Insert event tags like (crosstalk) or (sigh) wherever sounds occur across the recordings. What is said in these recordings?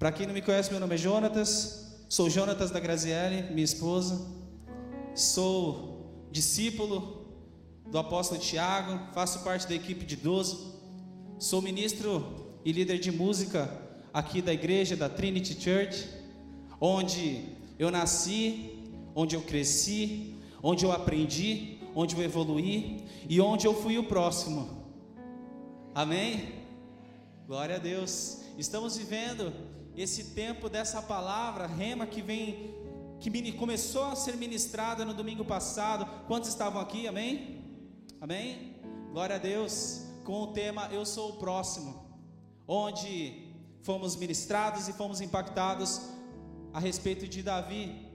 Para quem não me conhece, meu nome é Jonatas. Sou Jonatas da Graziele, minha esposa. Sou discípulo do apóstolo Tiago, faço parte da equipe de 12. Sou ministro e líder de música aqui da igreja da Trinity Church, onde eu nasci, onde eu cresci, onde eu aprendi, onde eu evoluí e onde eu fui o próximo. Amém? Glória a Deus. Estamos vivendo esse tempo dessa palavra rema que vem que começou a ser ministrada no domingo passado. Quantos estavam aqui? Amém? Amém? Glória a Deus. Com o tema Eu sou o próximo, onde fomos ministrados e fomos impactados a respeito de Davi.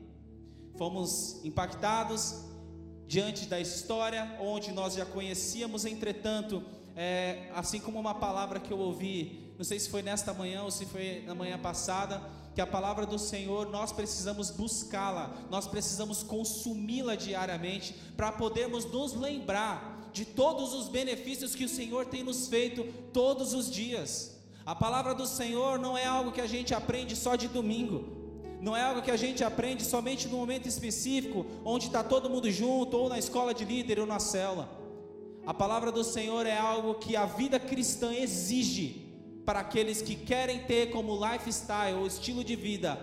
Fomos impactados diante da história, onde nós já conhecíamos, entretanto, é, assim como uma palavra que eu ouvi, não sei se foi nesta manhã ou se foi na manhã passada, que a palavra do Senhor nós precisamos buscá-la, nós precisamos consumi-la diariamente para podermos nos lembrar de todos os benefícios que o Senhor tem nos feito todos os dias. A palavra do Senhor não é algo que a gente aprende só de domingo. Não é algo que a gente aprende somente no momento específico, onde está todo mundo junto, ou na escola de líder, ou na cela. A palavra do Senhor é algo que a vida cristã exige para aqueles que querem ter como lifestyle ou estilo de vida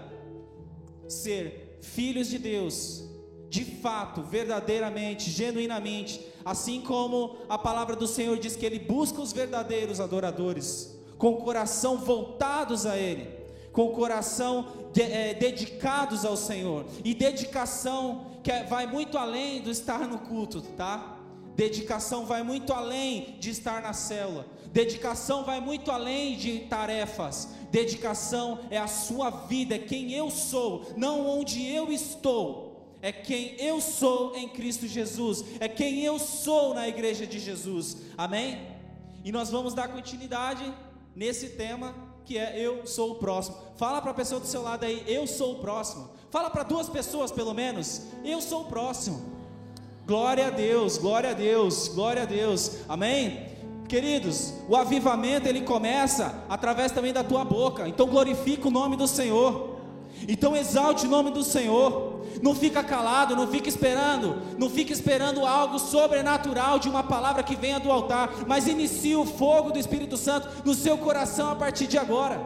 ser filhos de Deus, de fato, verdadeiramente, genuinamente, assim como a palavra do Senhor diz que ele busca os verdadeiros adoradores, com o coração voltados a ele com o coração de, é, dedicados ao Senhor. E dedicação que é, vai muito além do estar no culto, tá? Dedicação vai muito além de estar na célula. Dedicação vai muito além de tarefas. Dedicação é a sua vida, é quem eu sou, não onde eu estou. É quem eu sou em Cristo Jesus, é quem eu sou na igreja de Jesus. Amém? E nós vamos dar continuidade nesse tema que é eu sou o próximo. Fala para a pessoa do seu lado aí, eu sou o próximo. Fala para duas pessoas pelo menos, eu sou o próximo. Glória a Deus, glória a Deus, glória a Deus. Amém? Queridos, o avivamento ele começa através também da tua boca. Então glorifica o nome do Senhor. Então exalte o nome do Senhor. Não fica calado, não fica esperando, não fica esperando algo sobrenatural de uma palavra que venha do altar, mas inicie o fogo do Espírito Santo no seu coração a partir de agora.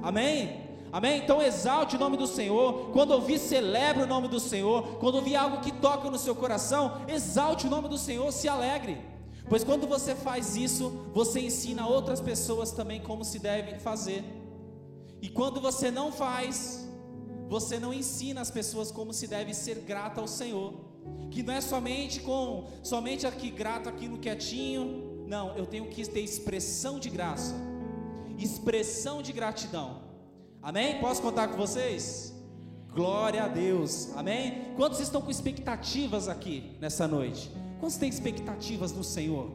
Amém? Amém? Então exalte o nome do Senhor. Quando ouvir, celebre o nome do Senhor. Quando ouvir algo que toca no seu coração, exalte o nome do Senhor, se alegre. Pois quando você faz isso, você ensina outras pessoas também como se deve fazer. E quando você não faz, você não ensina as pessoas como se deve ser grata ao Senhor. Que não é somente com somente aqui grato aqui no quietinho. Não, eu tenho que ter expressão de graça. Expressão de gratidão. Amém? Posso contar com vocês? Glória a Deus. Amém? Quantos estão com expectativas aqui nessa noite? Quantos têm expectativas no Senhor?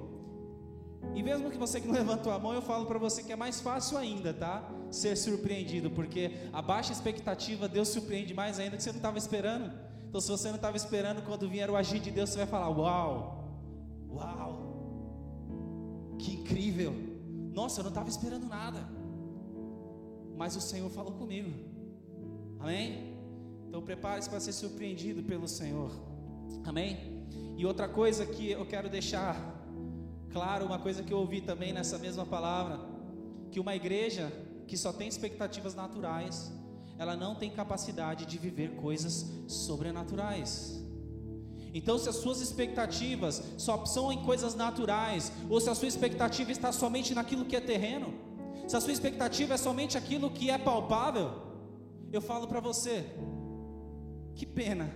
E mesmo que você que não (laughs) levantou a mão, eu falo para você que é mais fácil ainda, tá? Ser surpreendido, porque a baixa expectativa, Deus surpreende mais ainda que você não estava esperando. Então, se você não estava esperando, quando vier o agir de Deus, você vai falar: Uau, uau, que incrível. Nossa, eu não estava esperando nada, mas o Senhor falou comigo, amém? Então, prepare-se para ser surpreendido pelo Senhor, amém? E outra coisa que eu quero deixar Claro, uma coisa que eu ouvi também nessa mesma palavra, que uma igreja que só tem expectativas naturais, ela não tem capacidade de viver coisas sobrenaturais. Então, se as suas expectativas só são em coisas naturais, ou se a sua expectativa está somente naquilo que é terreno, se a sua expectativa é somente aquilo que é palpável, eu falo para você, que pena,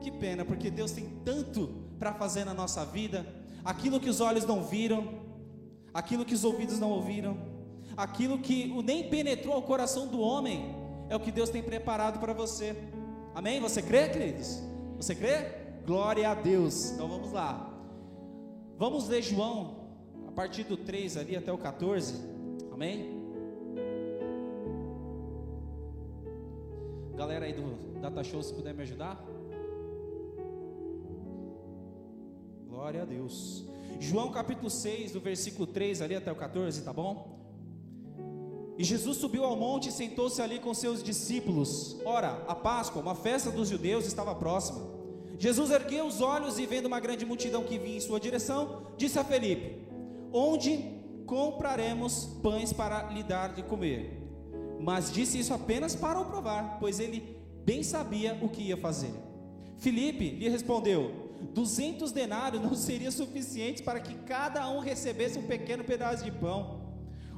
que pena, porque Deus tem tanto para fazer na nossa vida, aquilo que os olhos não viram, aquilo que os ouvidos não ouviram, aquilo que nem penetrou o coração do homem, é o que Deus tem preparado para você. Amém? Você crê, queridos? Você crê? Glória a Deus. Então vamos lá. Vamos ler João, a partir do 3 ali até o 14. Amém? Galera aí do Data Show, se puder me ajudar. Glória a Deus. João capítulo 6, do versículo 3 ali até o 14, tá bom? E Jesus subiu ao monte e sentou-se ali com seus discípulos. Ora, a Páscoa, uma festa dos judeus, estava próxima. Jesus ergueu os olhos e, vendo uma grande multidão que vinha em sua direção, disse a Felipe: Onde compraremos pães para lhe dar de comer? Mas disse isso apenas para o provar, pois ele bem sabia o que ia fazer. Felipe lhe respondeu: Duzentos denários não seriam suficientes para que cada um recebesse um pequeno pedaço de pão.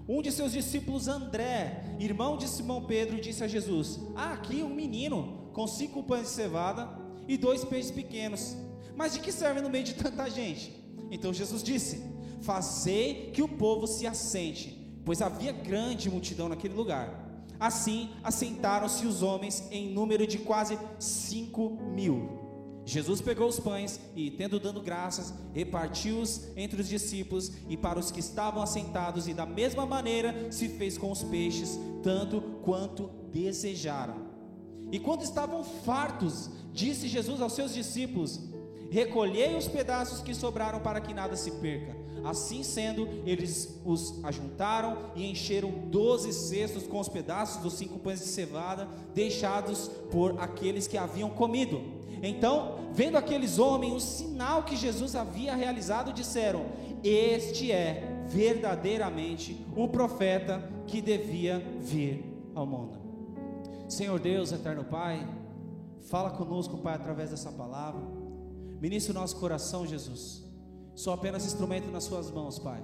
Um de seus discípulos, André, irmão de Simão Pedro, disse a Jesus: Há aqui um menino com cinco pães de cevada e dois peixes pequenos. Mas de que serve no meio de tanta gente? Então Jesus disse: Fazei que o povo se assente, pois havia grande multidão naquele lugar. Assim, assentaram-se os homens em número de quase cinco mil. Jesus pegou os pães e, tendo dado graças, repartiu-os entre os discípulos e para os que estavam assentados, e da mesma maneira se fez com os peixes, tanto quanto desejaram. E quando estavam fartos, disse Jesus aos seus discípulos: Recolhei os pedaços que sobraram para que nada se perca. Assim sendo, eles os ajuntaram e encheram doze cestos com os pedaços dos cinco pães de cevada deixados por aqueles que haviam comido. Então, vendo aqueles homens o sinal que Jesus havia realizado, disseram: Este é verdadeiramente o profeta que devia vir ao mundo. Senhor Deus, eterno Pai, fala conosco, Pai, através dessa palavra. Ministra o nosso coração, Jesus Sou apenas instrumento nas suas mãos, Pai.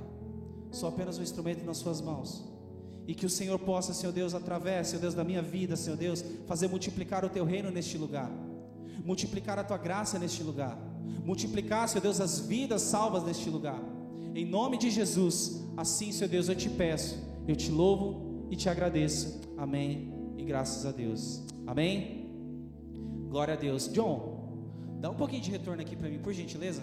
Sou apenas um instrumento nas suas mãos. E que o Senhor possa, Senhor Deus, através, Senhor Deus, da minha vida, Senhor Deus, fazer multiplicar o teu reino neste lugar. Multiplicar a tua graça neste lugar. Multiplicar, Senhor Deus, as vidas salvas neste lugar. Em nome de Jesus, assim, Senhor Deus, eu te peço, eu te louvo e te agradeço. Amém. E graças a Deus. Amém. Glória a Deus. John, dá um pouquinho de retorno aqui para mim, por gentileza.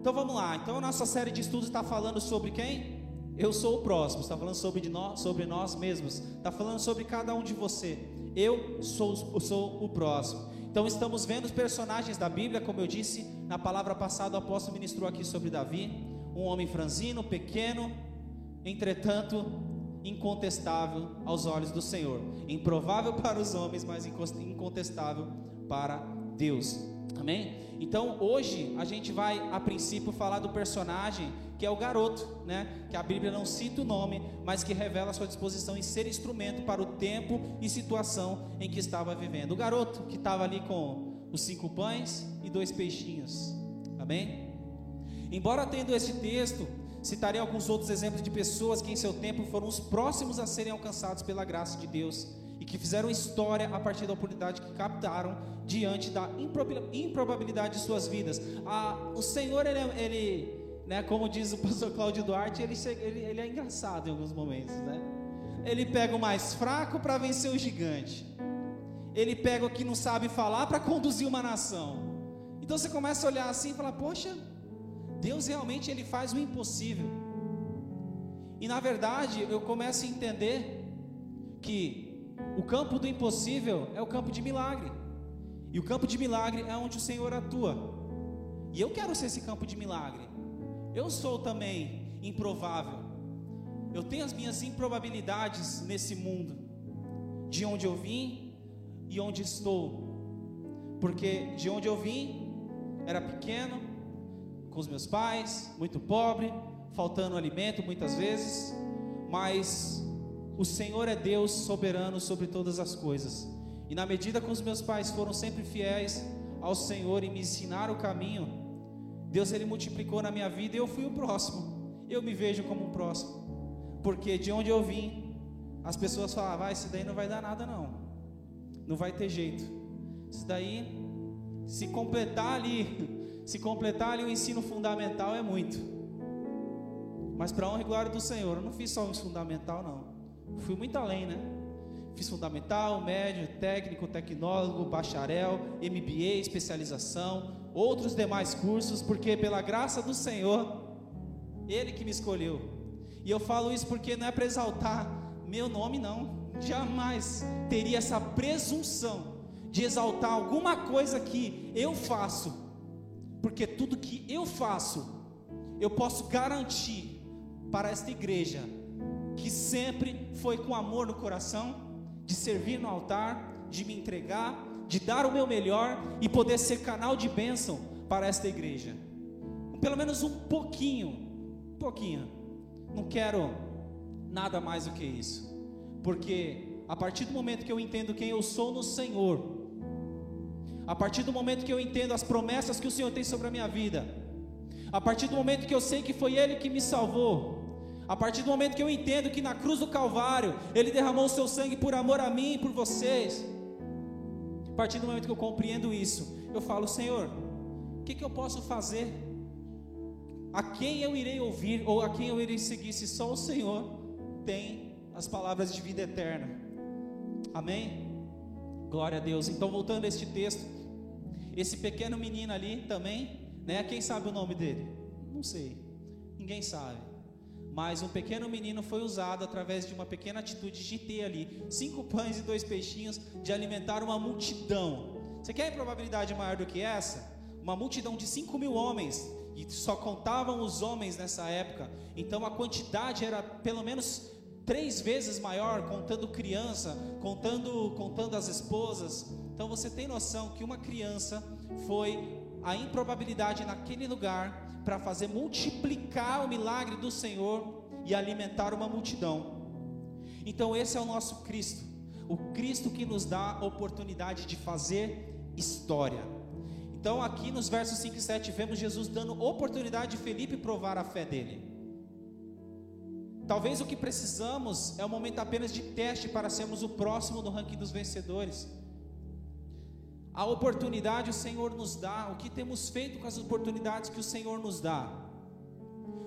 Então vamos lá. Então a nossa série de estudos está falando sobre quem? Eu sou o próximo. Está falando sobre, nós, sobre nós mesmos. Está falando sobre cada um de você. Eu sou, sou o próximo. Então estamos vendo os personagens da Bíblia, como eu disse na palavra passada, o apóstolo ministrou aqui sobre Davi, um homem franzino, pequeno, entretanto incontestável aos olhos do Senhor, improvável (laughs) para os homens, mas incontestável para Deus. Amém? Então hoje a gente vai a princípio falar do personagem que é o garoto, né? Que a Bíblia não cita o nome, mas que revela a sua disposição em ser instrumento para o tempo e situação em que estava vivendo. O garoto que estava ali com os cinco pães e dois peixinhos. Amém? Embora tendo esse texto, citarei alguns outros exemplos de pessoas que em seu tempo foram os próximos a serem alcançados pela graça de Deus e que fizeram história a partir da oportunidade que captaram diante da improbabilidade de suas vidas. Ah, o Senhor, ele, é, ele né, como diz o pastor Cláudio Duarte, ele, ele, ele é engraçado em alguns momentos, né? Ele pega o mais fraco para vencer o gigante. Ele pega o que não sabe falar para conduzir uma nação. Então você começa a olhar assim e falar: Poxa, Deus realmente ele faz o impossível. E na verdade eu começo a entender que o campo do impossível é o campo de milagre. E o campo de milagre é onde o Senhor atua. E eu quero ser esse campo de milagre. Eu sou também improvável. Eu tenho as minhas improbabilidades nesse mundo. De onde eu vim e onde estou. Porque de onde eu vim era pequeno, com os meus pais, muito pobre, faltando alimento muitas vezes, mas o Senhor é Deus soberano sobre todas as coisas. E na medida que os meus pais foram sempre fiéis ao Senhor e me ensinaram o caminho, Deus ele multiplicou na minha vida e eu fui o próximo. Eu me vejo como um próximo. Porque de onde eu vim, as pessoas falavam, vai, isso daí não vai dar nada não. Não vai ter jeito. Isso daí, se completar ali, (laughs) se completar ali o ensino fundamental é muito. Mas para honra e glória do Senhor, eu não fiz só o fundamental não. Fui muito além, né? Fiz fundamental, médio, técnico, tecnólogo, bacharel, MBA, especialização, outros demais cursos, porque pela graça do Senhor, Ele que me escolheu. E eu falo isso porque não é para exaltar meu nome, não. Jamais teria essa presunção de exaltar alguma coisa que eu faço, porque tudo que eu faço, eu posso garantir para esta igreja que sempre foi com amor no coração, de servir no altar, de me entregar, de dar o meu melhor e poder ser canal de bênção para esta igreja. Pelo menos um pouquinho, um pouquinho. Não quero nada mais do que isso, porque a partir do momento que eu entendo quem eu sou no Senhor, a partir do momento que eu entendo as promessas que o Senhor tem sobre a minha vida, a partir do momento que eu sei que foi Ele que me salvou, a partir do momento que eu entendo que na cruz do Calvário Ele derramou o seu sangue por amor a mim e por vocês, a partir do momento que eu compreendo isso, eu falo: Senhor, o que, que eu posso fazer? A quem eu irei ouvir ou a quem eu irei seguir se só o Senhor tem as palavras de vida eterna? Amém? Glória a Deus. Então, voltando a este texto, esse pequeno menino ali também né? Quem sabe o nome dele? Não sei. Ninguém sabe. Mas um pequeno menino foi usado através de uma pequena atitude de ter ali cinco pães e dois peixinhos de alimentar uma multidão. Você quer probabilidade maior do que essa? Uma multidão de cinco mil homens e só contavam os homens nessa época. Então a quantidade era pelo menos três vezes maior, contando criança, contando contando as esposas. Então você tem noção que uma criança foi a improbabilidade naquele lugar para fazer multiplicar o milagre do Senhor e alimentar uma multidão. Então, esse é o nosso Cristo, o Cristo que nos dá a oportunidade de fazer história. Então, aqui nos versos 5 e 7, vemos Jesus dando oportunidade de Felipe provar a fé dele. Talvez o que precisamos é um momento apenas de teste para sermos o próximo no ranking dos vencedores. A oportunidade o Senhor nos dá, o que temos feito com as oportunidades que o Senhor nos dá,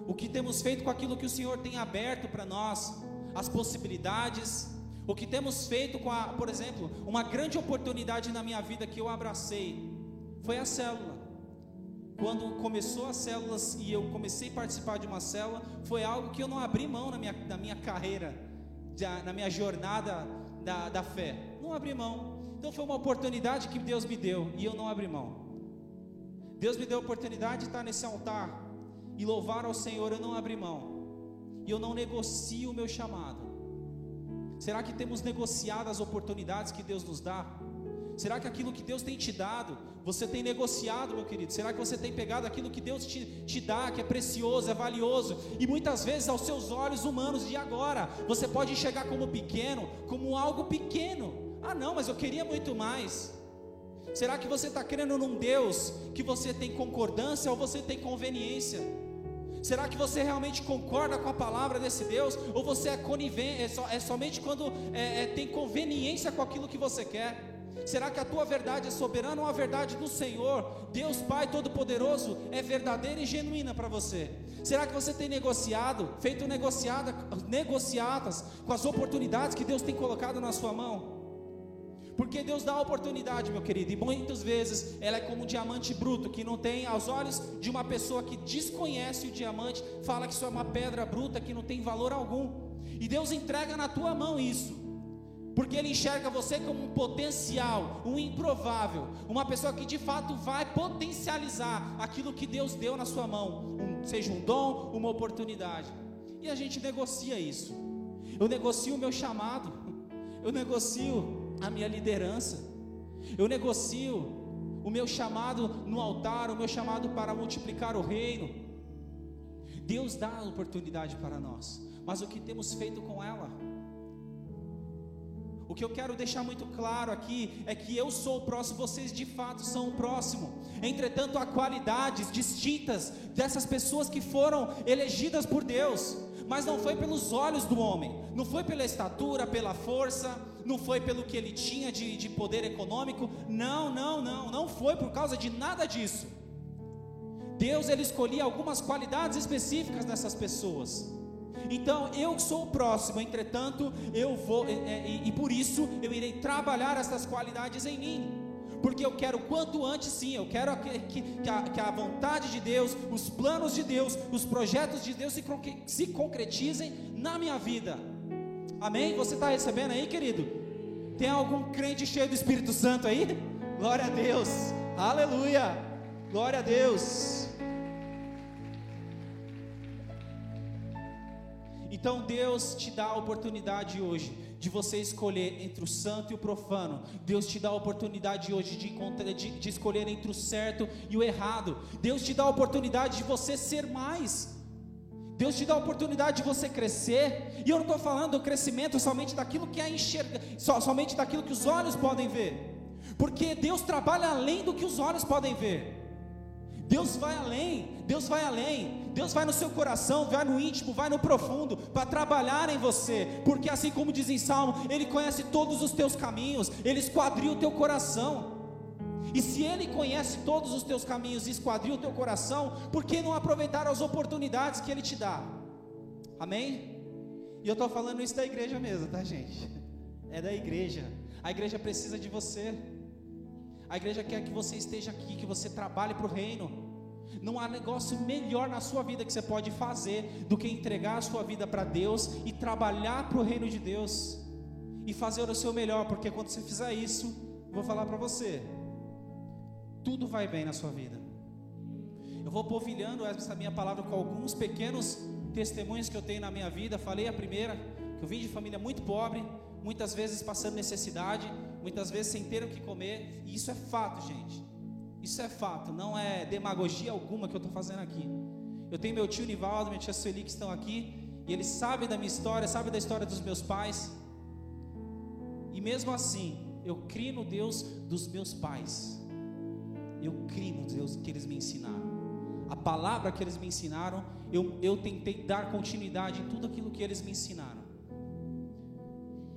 o que temos feito com aquilo que o Senhor tem aberto para nós, as possibilidades, o que temos feito com a, por exemplo, uma grande oportunidade na minha vida que eu abracei foi a célula. Quando começou as células e eu comecei a participar de uma célula, foi algo que eu não abri mão na minha, na minha carreira, na minha jornada da, da fé. Não abri mão. Então foi uma oportunidade que Deus me deu e eu não abri mão. Deus me deu a oportunidade de estar nesse altar e louvar ao Senhor, eu não abri mão. E eu não negocio o meu chamado. Será que temos negociado as oportunidades que Deus nos dá? Será que aquilo que Deus tem te dado, você tem negociado, meu querido? Será que você tem pegado aquilo que Deus te, te dá, que é precioso, é valioso? E muitas vezes, aos seus olhos humanos de agora, você pode enxergar como pequeno, como algo pequeno. Ah, não, mas eu queria muito mais. Será que você está crendo num Deus que você tem concordância ou você tem conveniência? Será que você realmente concorda com a palavra desse Deus? Ou você é conivente, é, so, é somente quando é, é, tem conveniência com aquilo que você quer? Será que a tua verdade é soberana ou a verdade do Senhor, Deus Pai Todo-Poderoso, é verdadeira e genuína para você? Será que você tem negociado, feito negociada, negociadas com as oportunidades que Deus tem colocado na sua mão? Porque Deus dá a oportunidade, meu querido, e muitas vezes ela é como um diamante bruto, que não tem, aos olhos de uma pessoa que desconhece o diamante, fala que isso é uma pedra bruta que não tem valor algum. E Deus entrega na tua mão isso, porque Ele enxerga você como um potencial, um improvável, uma pessoa que de fato vai potencializar aquilo que Deus deu na sua mão, um, seja um dom, uma oportunidade. E a gente negocia isso. Eu negocio o meu chamado, eu negocio a minha liderança, eu negocio o meu chamado no altar, o meu chamado para multiplicar o reino. Deus dá a oportunidade para nós, mas o que temos feito com ela? O que eu quero deixar muito claro aqui é que eu sou o próximo, vocês de fato são o próximo. Entretanto, há qualidades distintas dessas pessoas que foram elegidas por Deus, mas não foi pelos olhos do homem, não foi pela estatura, pela força, não foi pelo que ele tinha de, de poder econômico, não, não, não, não foi por causa de nada disso. Deus ele escolhia algumas qualidades específicas dessas pessoas. Então eu sou o próximo, entretanto eu vou e, e, e por isso eu irei trabalhar essas qualidades em mim porque eu quero quanto antes sim, eu quero que, que, que, a, que, a, vontade de Deus, os planos de Deus, os projetos de Deus se, se concretizem na minha vida. Amém? Você está recebendo aí, querido? Tem algum crente cheio do Espírito Santo aí? Glória a Deus, aleluia, glória a Deus. Então Deus te dá a oportunidade hoje de você escolher entre o santo e o profano. Deus te dá a oportunidade hoje de, de, de escolher entre o certo e o errado. Deus te dá a oportunidade de você ser mais. Deus te dá a oportunidade de você crescer, e eu não estou falando do crescimento somente daquilo que é enxerga, somente daquilo que os olhos podem ver, porque Deus trabalha além do que os olhos podem ver. Deus vai além, Deus vai além, Deus vai no seu coração, vai no íntimo, vai no profundo, para trabalhar em você, porque assim como diz em Salmo, Ele conhece todos os teus caminhos, Ele esquadria o teu coração. E se Ele conhece todos os teus caminhos e esquadria o teu coração, por que não aproveitar as oportunidades que Ele te dá? Amém? E eu estou falando isso da igreja mesmo, tá, gente? É da igreja. A igreja precisa de você. A igreja quer que você esteja aqui, que você trabalhe para o reino. Não há negócio melhor na sua vida que você pode fazer do que entregar a sua vida para Deus e trabalhar para o reino de Deus e fazer o seu melhor, porque quando você fizer isso, vou falar para você, tudo vai bem na sua vida. Eu vou povilhando essa minha palavra com alguns pequenos testemunhos que eu tenho na minha vida. Falei a primeira, que eu vim de família muito pobre, muitas vezes passando necessidade, muitas vezes sem ter o que comer, e isso é fato, gente. Isso é fato, não é demagogia alguma que eu estou fazendo aqui. Eu tenho meu tio Nivaldo, minha tia Sueli que estão aqui, e eles sabem da minha história, sabem da história dos meus pais. E mesmo assim, eu crio no Deus dos meus pais. Eu crio no Deus que eles me ensinaram. A palavra que eles me ensinaram, eu, eu tentei dar continuidade em tudo aquilo que eles me ensinaram.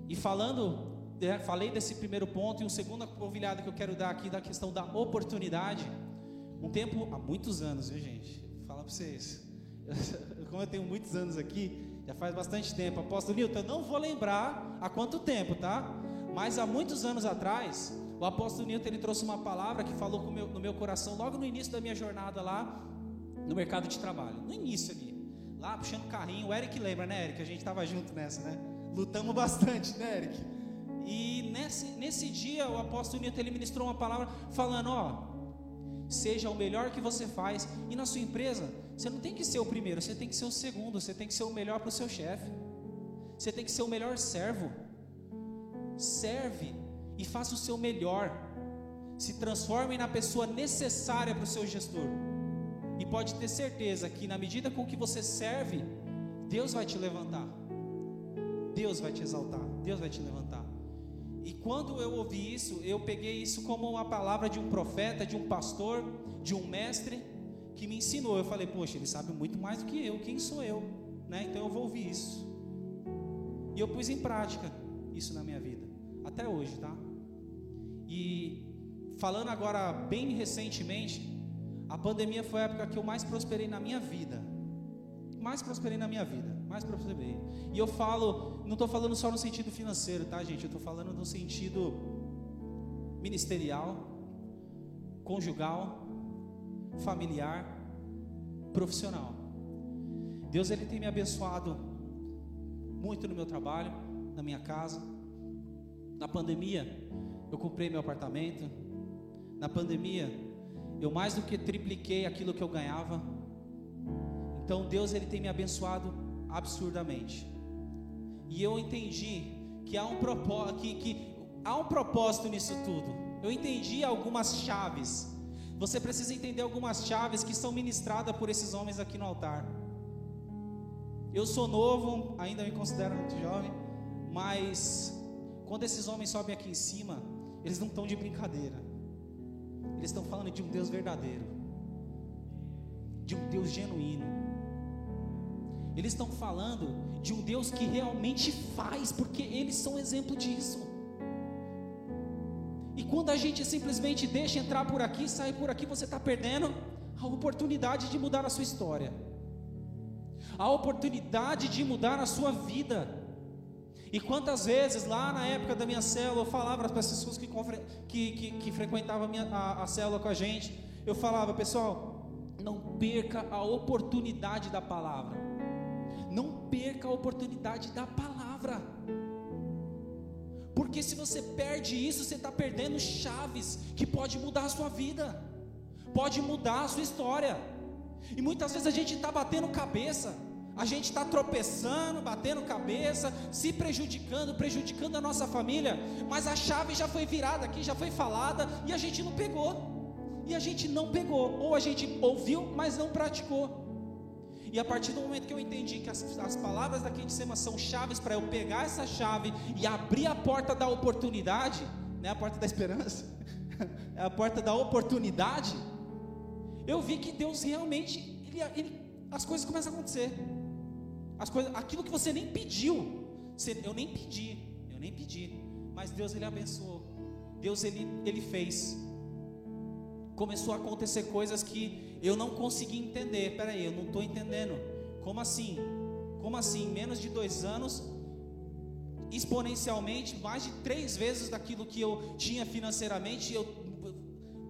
E falando falei desse primeiro ponto, e um segundo polvilhada que eu quero dar aqui da questão da oportunidade. Um tempo, há muitos anos, viu gente? Vou falar para vocês. (laughs) Como eu tenho muitos anos aqui, já faz bastante tempo. Apóstolo Nilton, eu não vou lembrar há quanto tempo, tá? Mas há muitos anos atrás, o apóstolo Nilton ele trouxe uma palavra que falou meu, no meu coração logo no início da minha jornada lá no mercado de trabalho. No início ali, lá puxando carrinho. O Eric lembra, né, Eric? A gente estava junto nessa, né? Lutamos bastante, né, Eric? E nesse, nesse dia o apóstolo Nito ele ministrou uma palavra falando: ó, seja o melhor que você faz. E na sua empresa, você não tem que ser o primeiro, você tem que ser o segundo, você tem que ser o melhor para o seu chefe. Você tem que ser o melhor servo. Serve e faça o seu melhor. Se transforme na pessoa necessária para o seu gestor. E pode ter certeza que na medida com que você serve, Deus vai te levantar. Deus vai te exaltar, Deus vai te levantar. E quando eu ouvi isso, eu peguei isso como uma palavra de um profeta, de um pastor, de um mestre que me ensinou. Eu falei, poxa, ele sabe muito mais do que eu, quem sou eu? Né? Então eu vou ouvir isso. E eu pus em prática isso na minha vida, até hoje, tá? E falando agora bem recentemente, a pandemia foi a época que eu mais prosperei na minha vida. Mais prosperei na minha vida mais ver. E eu falo, não estou falando só no sentido financeiro, tá, gente? Eu estou falando no sentido ministerial, conjugal, familiar, profissional. Deus ele tem me abençoado muito no meu trabalho, na minha casa. Na pandemia, eu comprei meu apartamento. Na pandemia, eu mais do que tripliquei aquilo que eu ganhava. Então Deus ele tem me abençoado absurdamente. E eu entendi que há um propósito, que, que há um propósito nisso tudo. Eu entendi algumas chaves. Você precisa entender algumas chaves que são ministradas por esses homens aqui no altar. Eu sou novo, ainda me considero muito jovem, mas quando esses homens sobem aqui em cima, eles não estão de brincadeira. Eles estão falando de um Deus verdadeiro, de um Deus genuíno eles estão falando de um Deus que realmente faz, porque eles são exemplo disso. E quando a gente simplesmente deixa entrar por aqui, sair por aqui, você está perdendo a oportunidade de mudar a sua história, a oportunidade de mudar a sua vida. E quantas vezes lá na época da minha célula eu falava para as pessoas que, que, que, que frequentavam a, minha, a, a célula com a gente, eu falava, pessoal, não perca a oportunidade da palavra. Não perca a oportunidade da palavra. Porque se você perde isso, você está perdendo chaves que pode mudar a sua vida, pode mudar a sua história. E muitas vezes a gente está batendo cabeça, A gente está tropeçando, batendo cabeça, se prejudicando, prejudicando a nossa família, mas a chave já foi virada aqui, já foi falada e a gente não pegou. E a gente não pegou, ou a gente ouviu, mas não praticou. E a partir do momento que eu entendi que as, as palavras daqui de cima são chaves para eu pegar essa chave e abrir a porta da oportunidade, não é a porta da esperança, é (laughs) a porta da oportunidade. Eu vi que Deus realmente, ele, ele, as coisas começam a acontecer. As coisas, aquilo que você nem pediu, você, eu nem pedi, eu nem pedi, mas Deus ele abençoou. Deus ele, ele fez. Começou a acontecer coisas que eu não consegui entender. Peraí, eu não estou entendendo. Como assim? Como assim? Menos de dois anos, exponencialmente, mais de três vezes daquilo que eu tinha financeiramente, eu,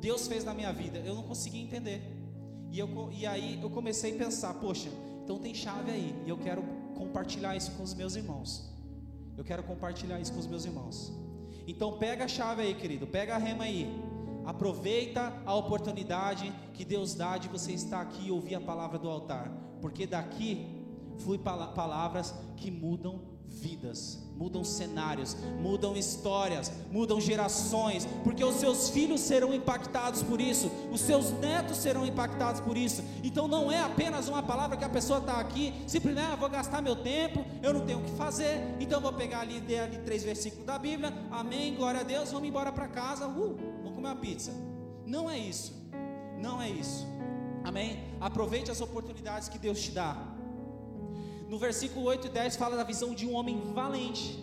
Deus fez na minha vida. Eu não consegui entender. E, eu, e aí eu comecei a pensar, poxa, então tem chave aí, e eu quero compartilhar isso com os meus irmãos. Eu quero compartilhar isso com os meus irmãos. Então pega a chave aí, querido, pega a rema aí. Aproveita a oportunidade que Deus dá de você estar aqui e ouvir a palavra do altar, porque daqui flui palavras que mudam vidas mudam cenários, mudam histórias, mudam gerações, porque os seus filhos serão impactados por isso, os seus netos serão impactados por isso. Então não é apenas uma palavra que a pessoa está aqui, simplesmente ah, vou gastar meu tempo, eu não tenho o que fazer, então vou pegar ali, ali três versículos da Bíblia, amém, glória a Deus, vamos embora para casa, uh, comer uma pizza. Não é isso, não é isso, amém? Aproveite as oportunidades que Deus te dá. No versículo 8 e 10 fala da visão de um homem valente,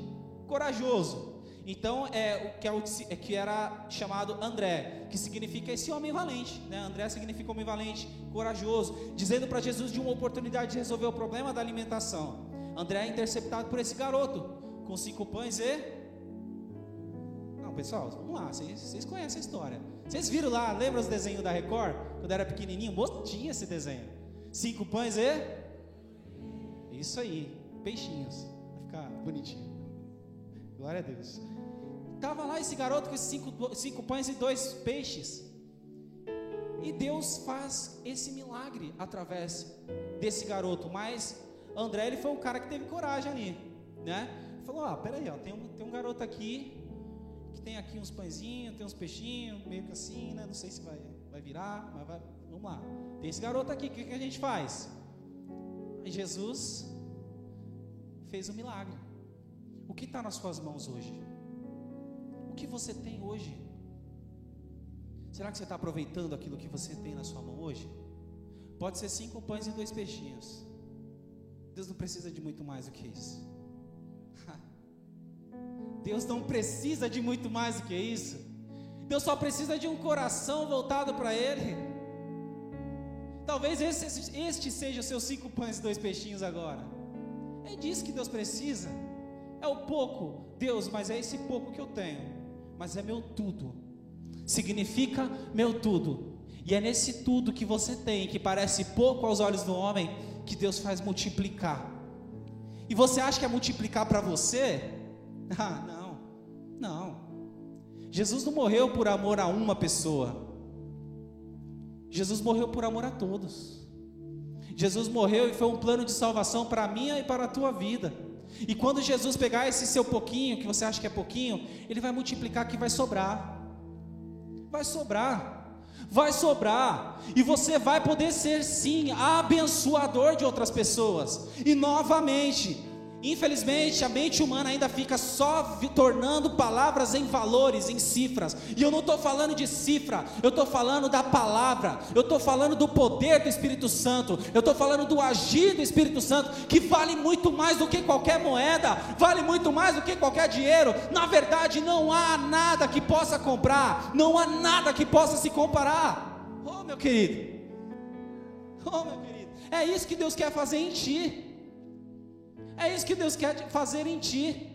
corajoso. Então é o que, é é que era chamado André, que significa esse homem valente, né? André significa homem valente, corajoso, dizendo para Jesus de uma oportunidade de resolver o problema da alimentação. André é interceptado por esse garoto com cinco pães e não, pessoal, vamos lá, vocês, vocês conhecem a história. Vocês viram lá, lembra os desenhos da Record? Quando era pequenininho, tinha esse desenho. Cinco pães e isso aí, peixinhos. Vai ficar bonitinho. Glória a Deus. Tava lá esse garoto com esses cinco, cinco pães e dois peixes. E Deus faz esse milagre através desse garoto. Mas André ele foi um cara que teve coragem ali, né? Falou: ah, peraí, ó, tem um, tem um garoto aqui tem aqui uns pãezinhos, tem uns peixinhos, meio que assim, né? Não sei se vai, vai virar, mas vai, vamos lá. Tem esse garoto aqui, o que, que a gente faz? Jesus fez um milagre. O que está nas suas mãos hoje? O que você tem hoje? Será que você está aproveitando aquilo que você tem na sua mão hoje? Pode ser cinco pães e dois peixinhos. Deus não precisa de muito mais do que isso. Deus não precisa de muito mais do que isso. Deus só precisa de um coração voltado para Ele. Talvez esse, este seja os seus cinco pães e dois peixinhos agora. É disso que Deus precisa. É o pouco, Deus, mas é esse pouco que eu tenho. Mas é meu tudo. Significa meu tudo. E é nesse tudo que você tem, que parece pouco aos olhos do homem, que Deus faz multiplicar. E você acha que é multiplicar para você? (laughs) Ah, não. Não. Jesus não morreu por amor a uma pessoa. Jesus morreu por amor a todos. Jesus morreu e foi um plano de salvação para a minha e para a tua vida. E quando Jesus pegar esse seu pouquinho, que você acha que é pouquinho, ele vai multiplicar que vai sobrar. Vai sobrar. Vai sobrar. E você vai poder ser sim abençoador de outras pessoas. E novamente, Infelizmente, a mente humana ainda fica só tornando palavras em valores, em cifras. E eu não estou falando de cifra, eu estou falando da palavra, eu estou falando do poder do Espírito Santo, eu estou falando do agir do Espírito Santo, que vale muito mais do que qualquer moeda, vale muito mais do que qualquer dinheiro. Na verdade, não há nada que possa comprar, não há nada que possa se comparar. Oh, meu querido, oh, meu querido, é isso que Deus quer fazer em ti. É isso que Deus quer fazer em ti.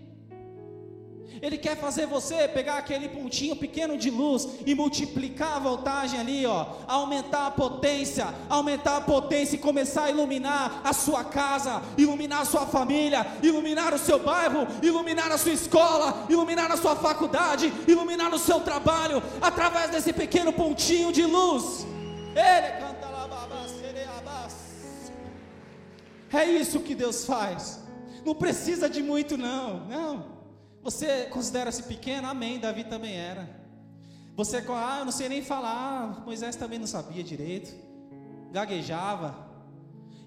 Ele quer fazer você pegar aquele pontinho pequeno de luz e multiplicar a voltagem ali, ó, aumentar a potência, aumentar a potência e começar a iluminar a sua casa, iluminar a sua família, iluminar o seu bairro, iluminar a sua escola, iluminar a sua faculdade, iluminar o seu trabalho, através desse pequeno pontinho de luz. Ele canta lá, É isso que Deus faz. Não precisa de muito, não. Não. Você considera-se pequeno? Amém. Davi também era. Você, ah, eu não sei nem falar. Moisés também não sabia direito. Gaguejava.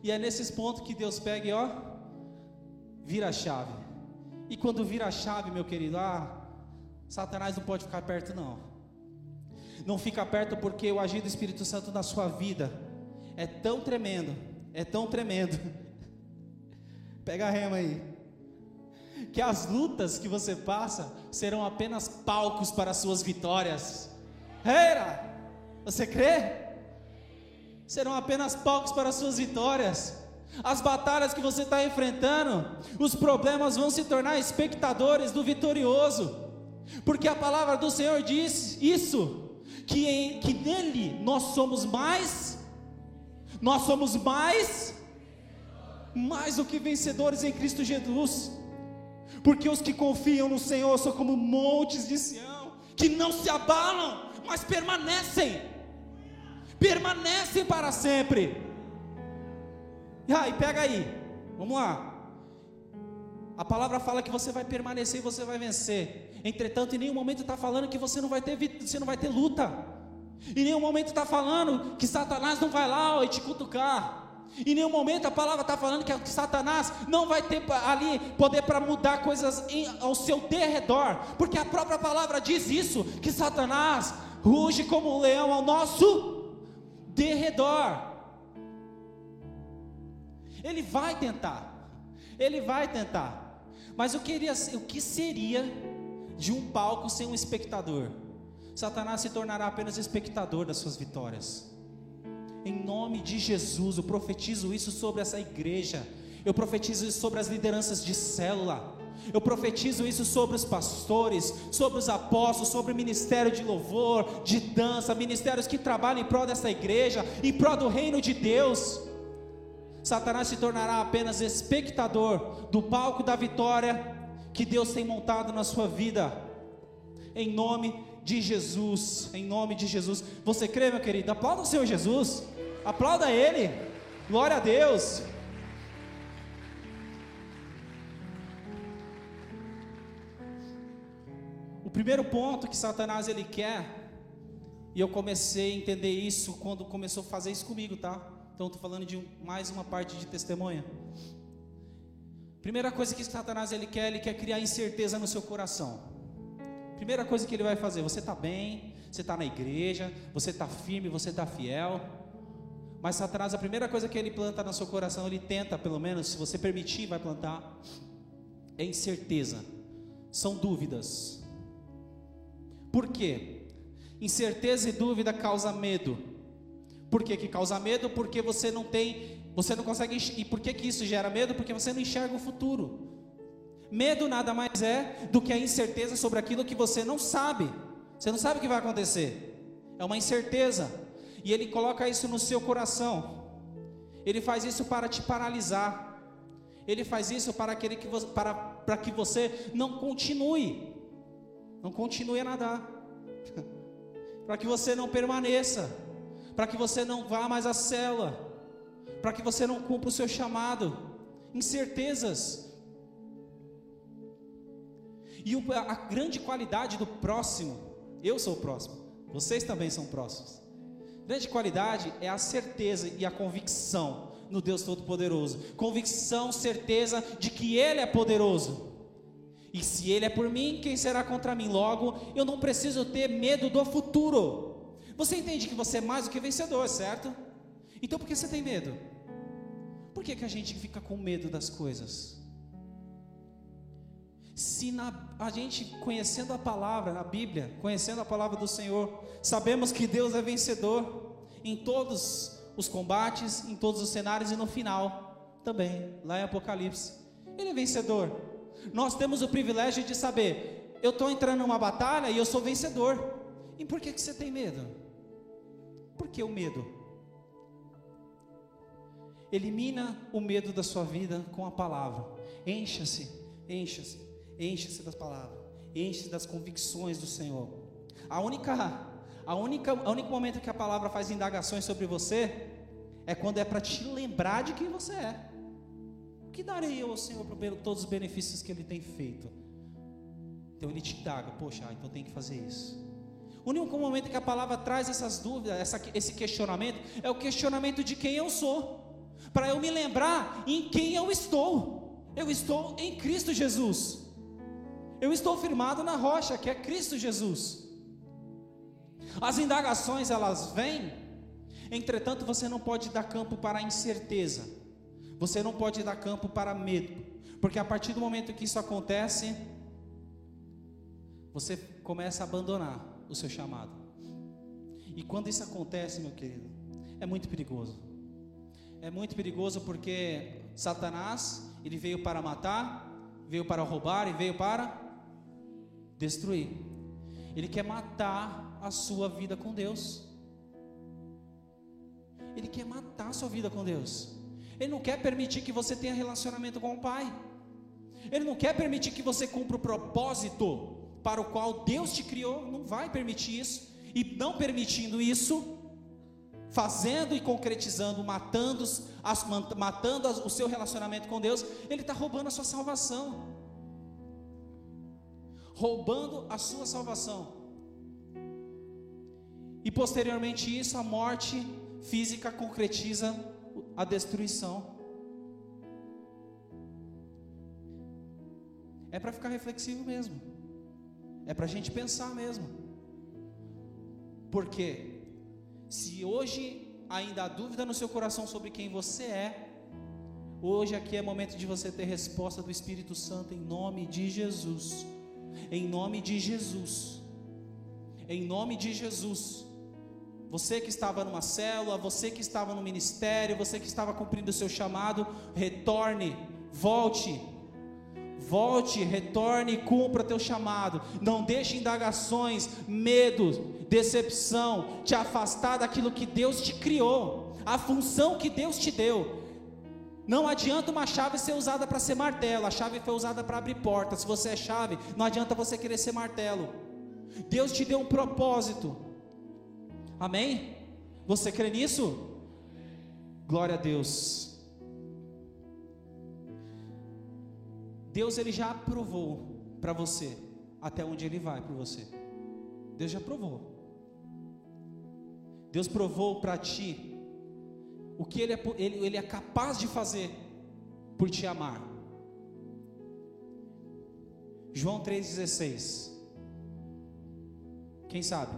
E é nesses pontos que Deus pega e ó, vira a chave. E quando vira a chave, meu querido, ah, Satanás não pode ficar perto, não. Não fica perto porque o agir do Espírito Santo na sua vida é tão tremendo, é tão tremendo. Pega a rema aí. Que as lutas que você passa serão apenas palcos para as suas vitórias. Era! Você crê? Serão apenas palcos para as suas vitórias. As batalhas que você está enfrentando, os problemas vão se tornar espectadores do vitorioso, porque a palavra do Senhor diz isso, que, em, que nele nós somos mais, nós somos mais, mais do que vencedores em Cristo Jesus, porque os que confiam no Senhor são como montes de Sião, que não se abalam, mas permanecem, permanecem para sempre. E aí, pega aí, vamos lá. A palavra fala que você vai permanecer e você vai vencer. Entretanto, em nenhum momento está falando que você não vai ter, você não vai ter luta. Em nenhum momento está falando que Satanás não vai lá ó, e te cutucar. Em nenhum momento a palavra está falando que Satanás não vai ter ali poder para mudar coisas em, ao seu derredor, porque a própria palavra diz isso: que Satanás ruge como um leão ao nosso derredor. Ele vai tentar, ele vai tentar, mas eu queria, o que seria de um palco sem um espectador? Satanás se tornará apenas espectador das suas vitórias. Em nome de Jesus, eu profetizo isso sobre essa igreja. Eu profetizo isso sobre as lideranças de célula. Eu profetizo isso sobre os pastores, sobre os apóstolos, sobre o ministério de louvor, de dança, ministérios que trabalham em prol dessa igreja, em prol do reino de Deus. Satanás se tornará apenas espectador do palco da vitória que Deus tem montado na sua vida. Em nome de Jesus, em nome de Jesus. Você crê, meu querido? Aplauda o Senhor Jesus. Aplauda Ele. Glória a Deus. O primeiro ponto que Satanás ele quer, e eu comecei a entender isso quando começou a fazer isso comigo, tá? Então estou falando de mais uma parte de testemunha. Primeira coisa que Satanás ele quer, ele quer criar incerteza no seu coração. Primeira coisa que ele vai fazer, você está bem, você está na igreja, você está firme, você está fiel. Mas Satanás, a primeira coisa que ele planta no seu coração, ele tenta, pelo menos, se você permitir, vai plantar, é incerteza, são dúvidas. Por quê? Incerteza e dúvida causa medo. Por que, que causa medo? Porque você não tem, você não consegue. E por que, que isso gera medo? Porque você não enxerga o futuro. Medo nada mais é do que a incerteza sobre aquilo que você não sabe. Você não sabe o que vai acontecer. É uma incerteza e ele coloca isso no seu coração. Ele faz isso para te paralisar. Ele faz isso para, aquele que, para, para que você não continue, não continue a nadar, (laughs) para que você não permaneça, para que você não vá mais à cela, para que você não cumpra o seu chamado. Incertezas. E a grande qualidade do próximo, eu sou o próximo, vocês também são próximos. Grande qualidade é a certeza e a convicção no Deus Todo-Poderoso. Convicção, certeza de que Ele é poderoso. E se Ele é por mim, quem será contra mim? Logo, eu não preciso ter medo do futuro. Você entende que você é mais do que vencedor, certo? Então por que você tem medo? Por que, que a gente fica com medo das coisas? Se na, a gente conhecendo a palavra, na Bíblia, conhecendo a palavra do Senhor, sabemos que Deus é vencedor em todos os combates, em todos os cenários e no final também, lá em Apocalipse. Ele é vencedor. Nós temos o privilégio de saber, eu estou entrando numa batalha e eu sou vencedor. E por que, que você tem medo? Por que o medo? Elimina o medo da sua vida com a palavra. Encha-se, encha-se Enche-se das palavras, enche-se das convicções do Senhor. A única, a única, o único momento que a palavra faz indagações sobre você é quando é para te lembrar de quem você é. que darei eu ao Senhor por todos os benefícios que Ele tem feito? Então Ele te indaga, poxa, ah, então tem que fazer isso. O único momento que a palavra traz essas dúvidas, essa, esse questionamento, é o questionamento de quem eu sou, para eu me lembrar em quem eu estou. Eu estou em Cristo Jesus. Eu estou firmado na rocha, que é Cristo Jesus. As indagações elas vêm, entretanto você não pode dar campo para a incerteza. Você não pode dar campo para medo, porque a partir do momento que isso acontece, você começa a abandonar o seu chamado. E quando isso acontece, meu querido, é muito perigoso. É muito perigoso porque Satanás, ele veio para matar, veio para roubar e veio para destruir. Ele quer matar a sua vida com Deus. Ele quer matar a sua vida com Deus. Ele não quer permitir que você tenha relacionamento com o Pai. Ele não quer permitir que você cumpra o propósito para o qual Deus te criou, não vai permitir isso. E não permitindo isso, fazendo e concretizando, matando, matando o seu relacionamento com Deus, ele está roubando a sua salvação. Roubando a sua salvação. E posteriormente isso, a morte física concretiza a destruição. É para ficar reflexivo mesmo. É para a gente pensar mesmo. Porque se hoje ainda há dúvida no seu coração sobre quem você é, hoje aqui é momento de você ter resposta do Espírito Santo em nome de Jesus. Em nome de Jesus. Em nome de Jesus. Você que estava numa célula, você que estava no ministério, você que estava cumprindo o seu chamado, retorne, volte, Volte, retorne e cumpra teu chamado. Não deixe indagações, medos, decepção te afastar daquilo que Deus te criou, a função que Deus te deu. Não adianta uma chave ser usada para ser martelo, a chave foi usada para abrir portas. Se você é chave, não adianta você querer ser martelo. Deus te deu um propósito. Amém? Você crê nisso? Glória a Deus. Deus ele já aprovou para você até onde ele vai para você. Deus já provou. Deus provou para ti o que ele é, ele, ele é capaz de fazer por te amar. João 3,16. Quem sabe?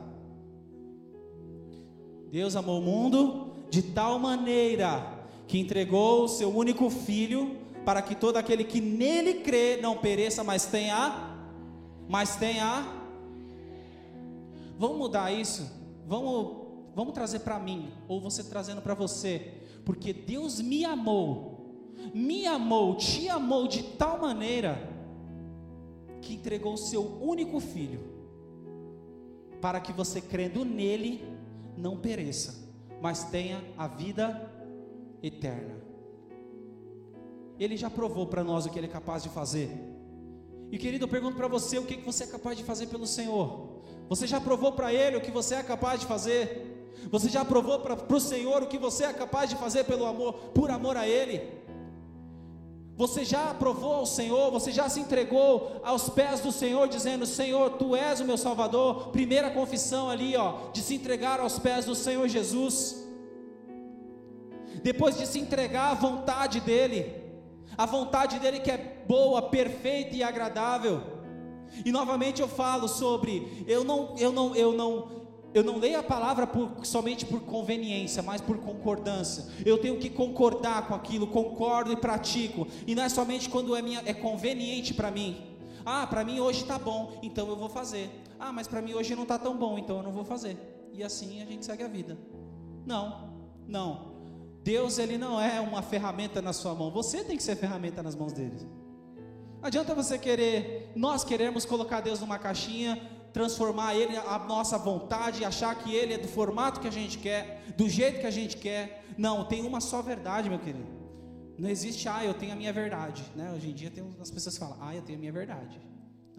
Deus amou o mundo de tal maneira que entregou o seu único filho para que todo aquele que nele crê não pereça, mas tenha, mas tenha. Vamos mudar isso? Vamos, vamos trazer para mim, ou você trazendo para você, porque Deus me amou, me amou, te amou de tal maneira que entregou o seu único filho, para que você crendo nele não pereça, mas tenha a vida eterna. Ele já provou para nós o que Ele é capaz de fazer. E querido, eu pergunto para você: o que você é capaz de fazer pelo Senhor? Você já provou para Ele o que você é capaz de fazer? Você já provou para o Senhor o que você é capaz de fazer pelo amor, por amor a Ele? Você já provou ao Senhor, você já se entregou aos pés do Senhor, dizendo: Senhor, Tu és o meu Salvador. Primeira confissão ali, ó, de se entregar aos pés do Senhor Jesus. Depois de se entregar à vontade dEle, a vontade dele que é boa, perfeita e agradável. E novamente eu falo sobre eu não eu não eu não eu não leio a palavra por, somente por conveniência, mas por concordância. Eu tenho que concordar com aquilo, concordo e pratico. E não é somente quando é, minha, é conveniente para mim. Ah, para mim hoje está bom, então eu vou fazer. Ah, mas para mim hoje não está tão bom, então eu não vou fazer. E assim a gente segue a vida. Não, não. Deus ele não é uma ferramenta na sua mão, você tem que ser ferramenta nas mãos dele. Adianta você querer, nós queremos colocar Deus numa caixinha, transformar ele a nossa vontade, achar que ele é do formato que a gente quer, do jeito que a gente quer. Não, tem uma só verdade, meu querido. Não existe, ah, eu tenho a minha verdade. Né? Hoje em dia tem as pessoas que falam, ah, eu tenho a minha verdade.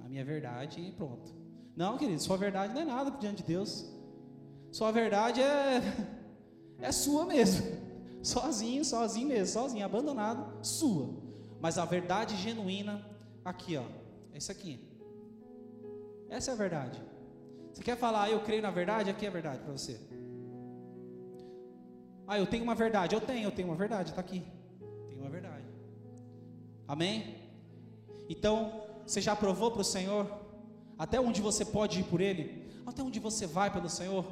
A minha verdade e pronto. Não, querido, sua verdade não é nada diante de Deus. Sua verdade é, (laughs) é sua mesmo (laughs) sozinho, sozinho mesmo, sozinho, abandonado, sua. Mas a verdade genuína, aqui, ó, é isso aqui. Essa é a verdade. Você quer falar, ah, eu creio na verdade? Aqui é a verdade para você. Ah, eu tenho uma verdade. Eu tenho, eu tenho uma verdade, está aqui. Tenho uma verdade. Amém? Então, você já provou para o Senhor? Até onde você pode ir por Ele? Até onde você vai pelo Senhor?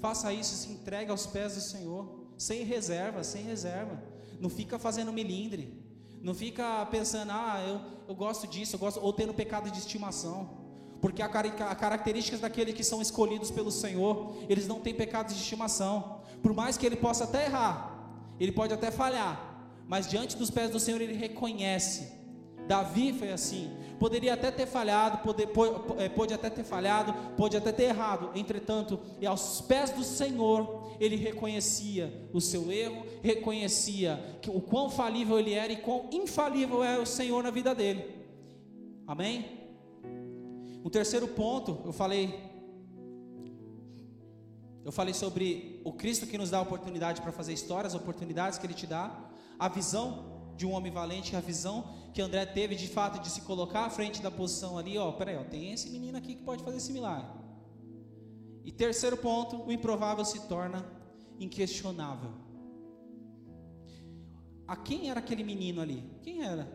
Faça isso, se entregue aos pés do Senhor, sem reserva, sem reserva. Não fica fazendo milindre. Não fica pensando, ah, eu, eu gosto disso, eu gosto, ou tendo pecado de estimação. Porque a, a características daqueles que são escolhidos pelo Senhor, eles não têm pecados de estimação. Por mais que ele possa até errar, ele pode até falhar, mas diante dos pés do Senhor ele reconhece Davi foi assim. Poderia até ter falhado, pode, é, pode até ter falhado, pode até ter errado. Entretanto, e aos pés do Senhor, ele reconhecia o seu erro, reconhecia que o quão falível ele era e quão infalível é o Senhor na vida dele. Amém? O terceiro ponto, eu falei eu falei sobre o Cristo que nos dá a oportunidade para fazer histórias, oportunidades que ele te dá, a visão de um homem valente, a visão que André teve de fato de se colocar à frente da posição ali, ó, peraí, ó, tem esse menino aqui que pode fazer esse milagre. E terceiro ponto, o improvável se torna inquestionável. A quem era aquele menino ali? Quem era?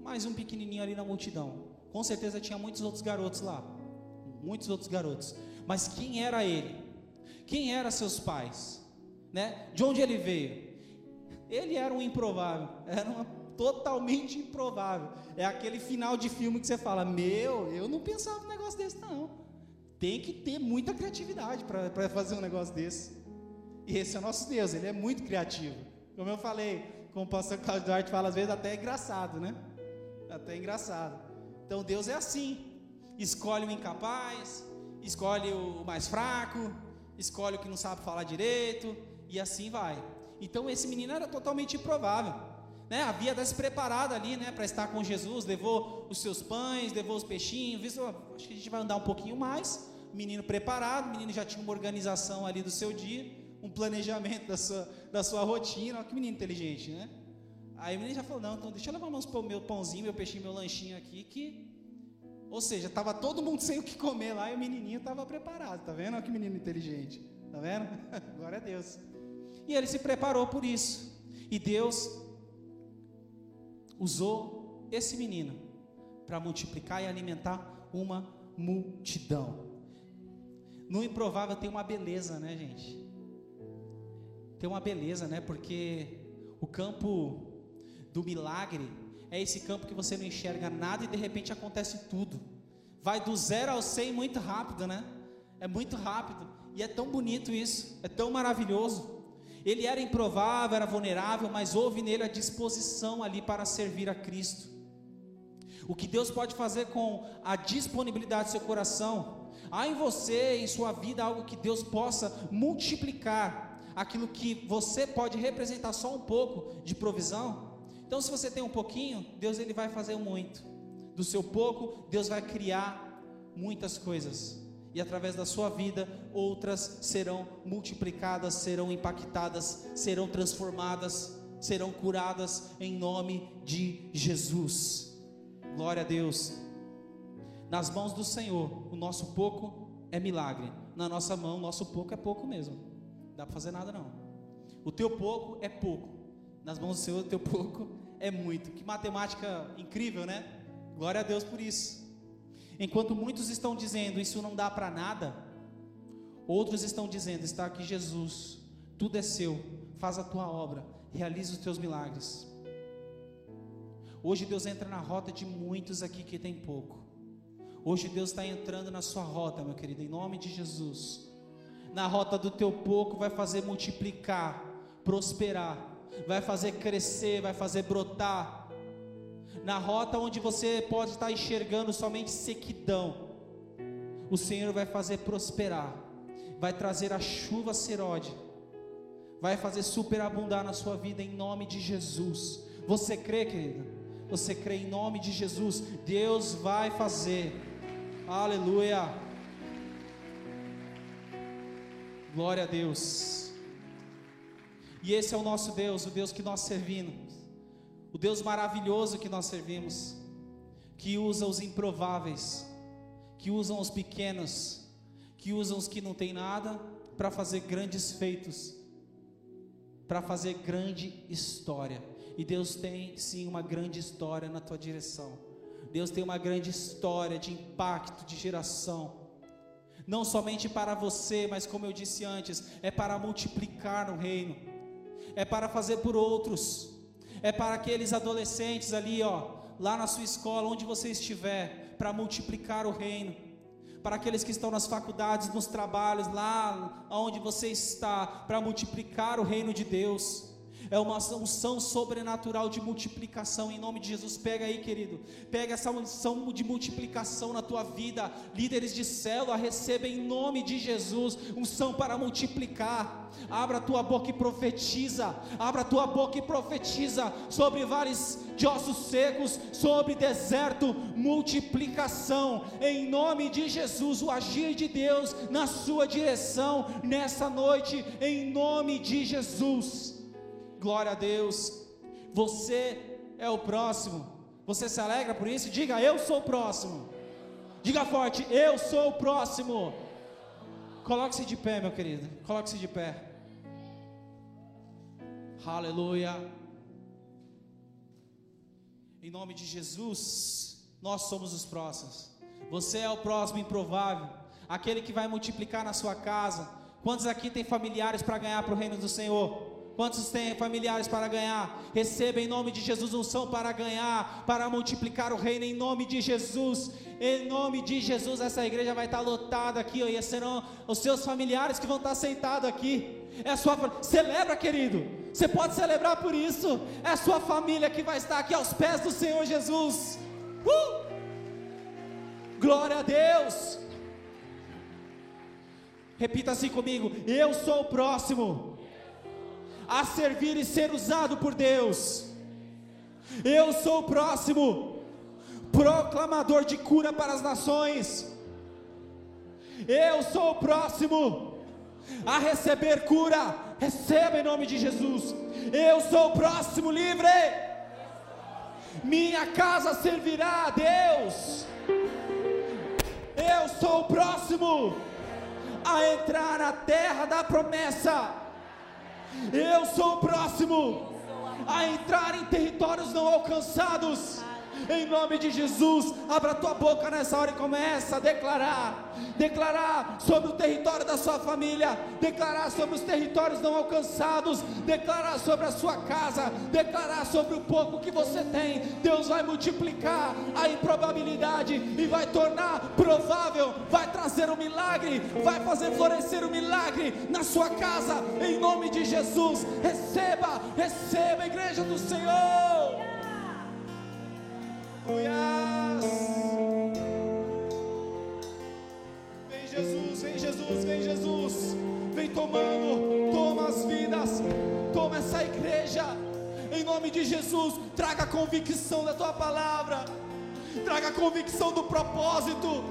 Mais um pequenininho ali na multidão. Com certeza tinha muitos outros garotos lá. Muitos outros garotos. Mas quem era ele? Quem eram seus pais? Né? De onde ele veio? Ele era um improvável, era uma totalmente improvável. É aquele final de filme que você fala: Meu, eu não pensava um negócio desse, não. Tem que ter muita criatividade para fazer um negócio desse. E esse é o nosso Deus, ele é muito criativo. Como eu falei, como o pastor Claudio Duarte fala, às vezes até é engraçado, né? Até é engraçado. Então Deus é assim: escolhe o incapaz, escolhe o mais fraco, escolhe o que não sabe falar direito, e assim vai. Então esse menino era totalmente improvável. Né? Havia se preparado ali né, para estar com Jesus, levou os seus pães, levou os peixinhos, visto, acho que a gente vai andar um pouquinho mais. Menino preparado, menino já tinha uma organização ali do seu dia, um planejamento da sua, da sua rotina. Olha que menino inteligente, né? Aí o menino já falou: Não, então deixa eu levar o meu pãozinho, meu peixinho, meu lanchinho aqui. que Ou seja, estava todo mundo (laughs) sem o que comer lá e o menininho estava preparado. Tá vendo? Olha que menino inteligente. Tá vendo? (laughs) Glória a Deus. E ele se preparou por isso. E Deus usou esse menino para multiplicar e alimentar uma multidão. No improvável tem uma beleza, né, gente? Tem uma beleza, né? Porque o campo do milagre é esse campo que você não enxerga nada e de repente acontece tudo. Vai do zero ao cem muito rápido, né? É muito rápido. E é tão bonito isso, é tão maravilhoso. Ele era improvável, era vulnerável, mas houve nele a disposição ali para servir a Cristo. O que Deus pode fazer com a disponibilidade do seu coração, há em você, em sua vida, algo que Deus possa multiplicar, aquilo que você pode representar só um pouco de provisão. Então, se você tem um pouquinho, Deus ele vai fazer muito. Do seu pouco, Deus vai criar muitas coisas e através da sua vida outras serão multiplicadas, serão impactadas, serão transformadas, serão curadas em nome de Jesus. Glória a Deus. Nas mãos do Senhor, o nosso pouco é milagre. Na nossa mão, o nosso pouco é pouco mesmo. Não dá para fazer nada não. O teu pouco é pouco. Nas mãos do Senhor, teu pouco é muito. Que matemática incrível, né? Glória a Deus por isso. Enquanto muitos estão dizendo isso não dá para nada, outros estão dizendo: está aqui Jesus, tudo é seu, faz a tua obra, realiza os teus milagres. Hoje Deus entra na rota de muitos aqui que tem pouco. Hoje Deus está entrando na sua rota, meu querido, em nome de Jesus. Na rota do teu pouco vai fazer multiplicar, prosperar, vai fazer crescer, vai fazer brotar, na rota onde você pode estar enxergando somente sequidão, o Senhor vai fazer prosperar, vai trazer a chuva serode, vai fazer superabundar na sua vida em nome de Jesus. Você crê, querida? Você crê em nome de Jesus? Deus vai fazer. Aleluia. Glória a Deus. E esse é o nosso Deus, o Deus que nós servimos o Deus maravilhoso que nós servimos, que usa os improváveis, que usam os pequenos, que usam os que não têm nada para fazer grandes feitos, para fazer grande história. E Deus tem sim uma grande história na tua direção. Deus tem uma grande história de impacto, de geração. Não somente para você, mas como eu disse antes, é para multiplicar no reino, é para fazer por outros, é para aqueles adolescentes ali, ó, lá na sua escola, onde você estiver, para multiplicar o reino, para aqueles que estão nas faculdades, nos trabalhos, lá onde você está, para multiplicar o reino de Deus é uma unção sobrenatural de multiplicação em nome de Jesus. Pega aí, querido, pega essa unção de multiplicação na tua vida. Líderes de célula, recebem em nome de Jesus unção para multiplicar. Abra a tua boca e profetiza. Abra a tua boca e profetiza sobre vales de ossos secos, sobre deserto, multiplicação. Em nome de Jesus, o agir de Deus na sua direção nessa noite, em nome de Jesus. Glória a Deus. Você é o próximo. Você se alegra por isso? Diga, eu sou o próximo. Diga forte, eu sou o próximo. Coloque-se de pé, meu querido. Coloque-se de pé. Aleluia. Em nome de Jesus, nós somos os próximos. Você é o próximo improvável, aquele que vai multiplicar na sua casa. Quantos aqui tem familiares para ganhar para o reino do Senhor? Quantos têm familiares para ganhar? Receba em nome de Jesus unção para ganhar, para multiplicar o reino em nome de Jesus. Em nome de Jesus, essa igreja vai estar lotada aqui, e serão os seus familiares que vão estar sentados aqui. É a sua celebra, querido. Você pode celebrar por isso. É a sua família que vai estar aqui aos pés do Senhor Jesus. Uh! Glória a Deus. Repita assim comigo: Eu sou o próximo a servir e ser usado por Deus. Eu sou o próximo, proclamador de cura para as nações. Eu sou o próximo a receber cura. Receba em nome de Jesus. Eu sou o próximo livre. Minha casa servirá a Deus. Eu sou o próximo a entrar na terra da promessa. Eu sou o próximo a entrar em territórios não alcançados. Em nome de Jesus, abra tua boca nessa hora e começa a declarar, declarar sobre o território da sua família, declarar sobre os territórios não alcançados, declarar sobre a sua casa, declarar sobre o pouco que você tem. Deus vai multiplicar a improbabilidade e vai tornar provável, vai trazer um milagre, vai fazer florescer um milagre na sua casa. Em nome de Jesus, receba, receba, igreja do Senhor. Aleluias. Vem Jesus, vem Jesus, vem Jesus. Vem tomando, toma as vidas, toma essa igreja. Em nome de Jesus, traga a convicção da tua palavra. Traga a convicção do propósito.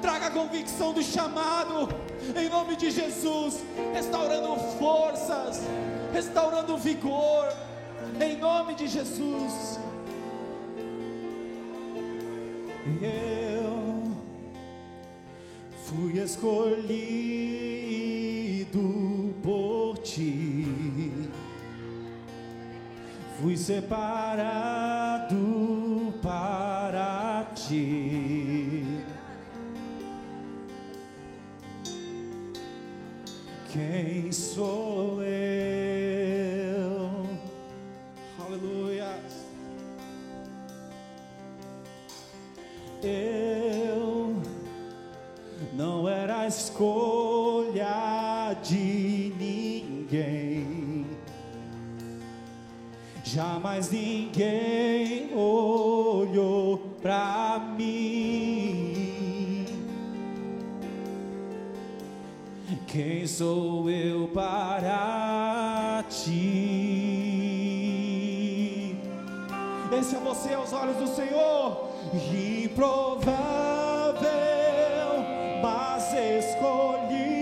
Traga a convicção do chamado. Em nome de Jesus, restaurando forças, restaurando vigor. Em nome de Jesus. Eu fui escolhido por ti, fui separado para ti. Quem sou eu? Eu não era escolha de ninguém. Jamais ninguém olhou para mim. Quem sou eu para ti? Esse é você aos olhos do Senhor. Improvável, mas escolhido,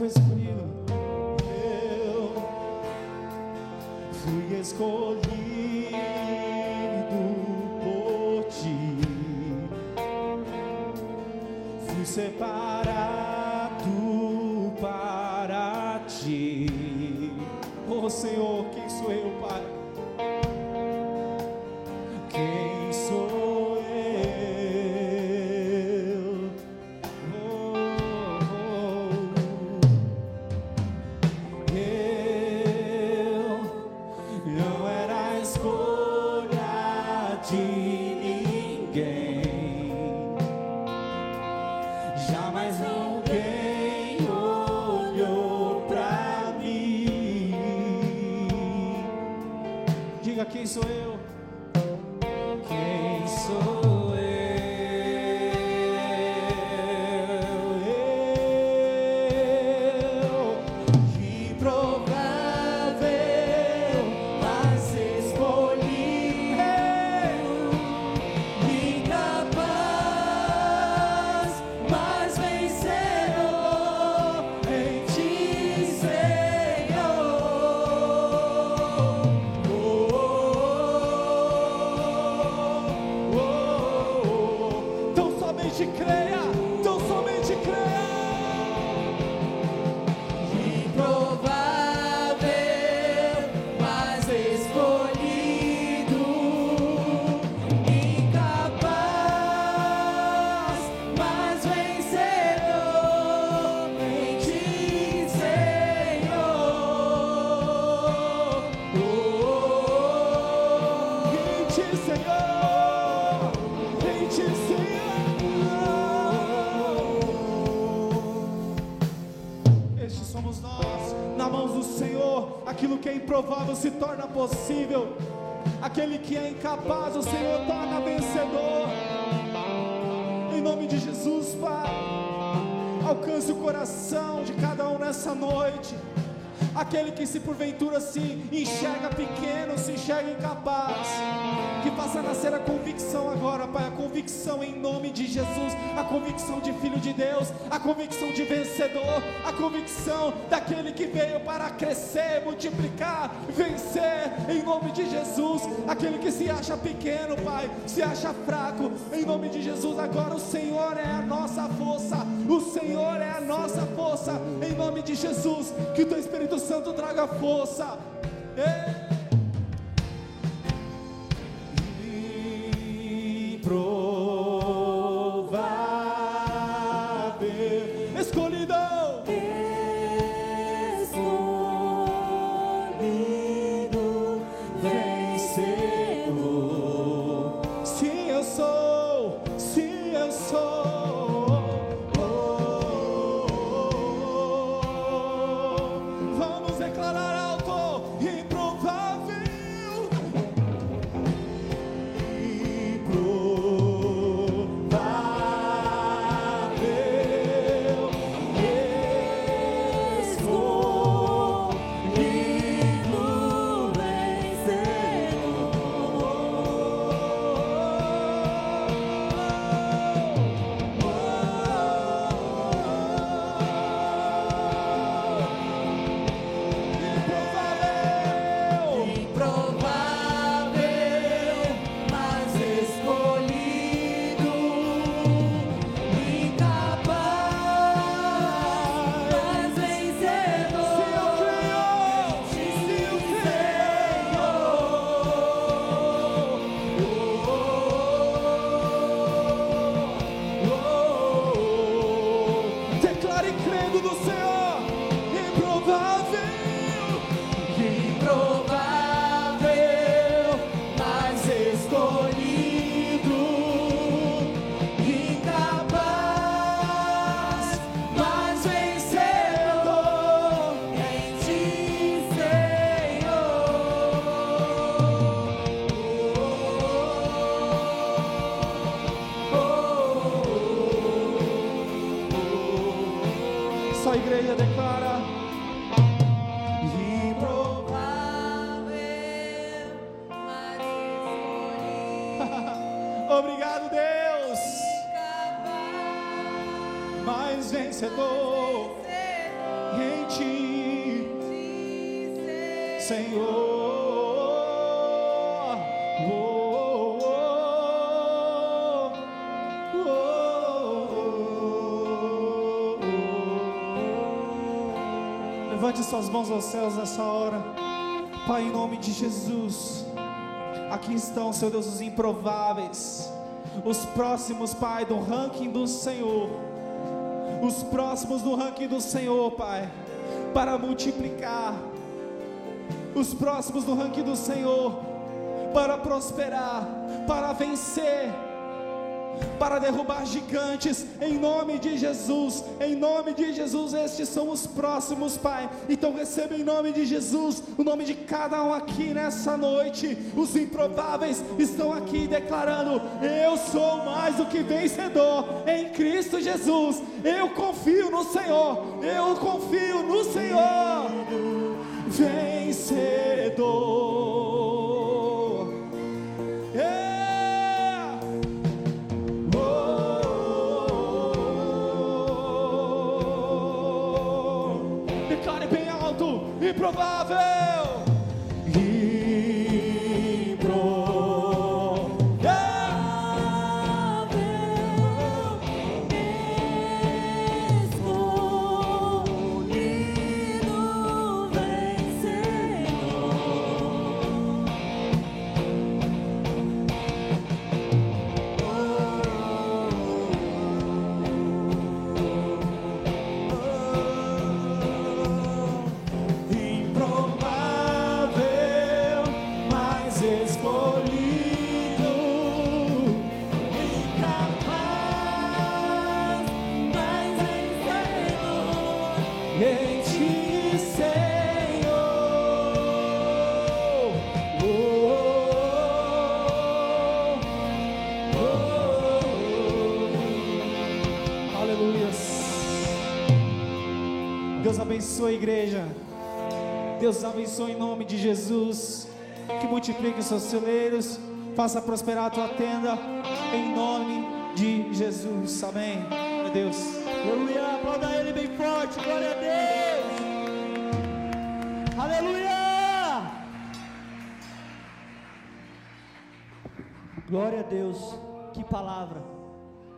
fui escolhido. Eu fui escolhido por ti. Fui separado se torna possível. Aquele que é incapaz, o Senhor torna vencedor. Em nome de Jesus, Pai, alcance o coração de cada um nessa noite. Aquele que se porventura se enxerga pequeno, se enxerga incapaz, que faça nascer a convicção agora, Pai, convicção em nome de Jesus, a convicção de filho de Deus, a convicção de vencedor, a convicção daquele que veio para crescer, multiplicar, vencer, em nome de Jesus, aquele que se acha pequeno, Pai, se acha fraco, em nome de Jesus, agora o Senhor é a nossa força, o Senhor é a nossa força, em nome de Jesus, que o Teu Espírito Santo traga força. Improvável, suas mãos aos céus nessa hora, Pai, em nome de Jesus. Aqui estão, Seu Deus, os improváveis, os próximos, Pai, do ranking do Senhor, os próximos do ranking do Senhor, Pai, para multiplicar, os próximos do ranking do Senhor, para prosperar, para vencer, para derrubar gigantes, em nome de Jesus, em nome de Jesus, estes são os próximos, Pai. Então receba em nome de Jesus, o nome de cada um aqui nessa noite. Os improváveis estão aqui declarando: Eu sou mais do que vencedor em Cristo Jesus. Eu confio no Senhor, eu confio no Senhor, vencedor. Abençoe a igreja. Deus abençoe em nome de Jesus. Que multiplique os seus celeiros. Faça prosperar a tua tenda. Em nome de Jesus. Amém. Meu Deus. Aleluia, aplauda ele bem forte, glória a Deus. Aleluia. Glória a Deus, que palavra.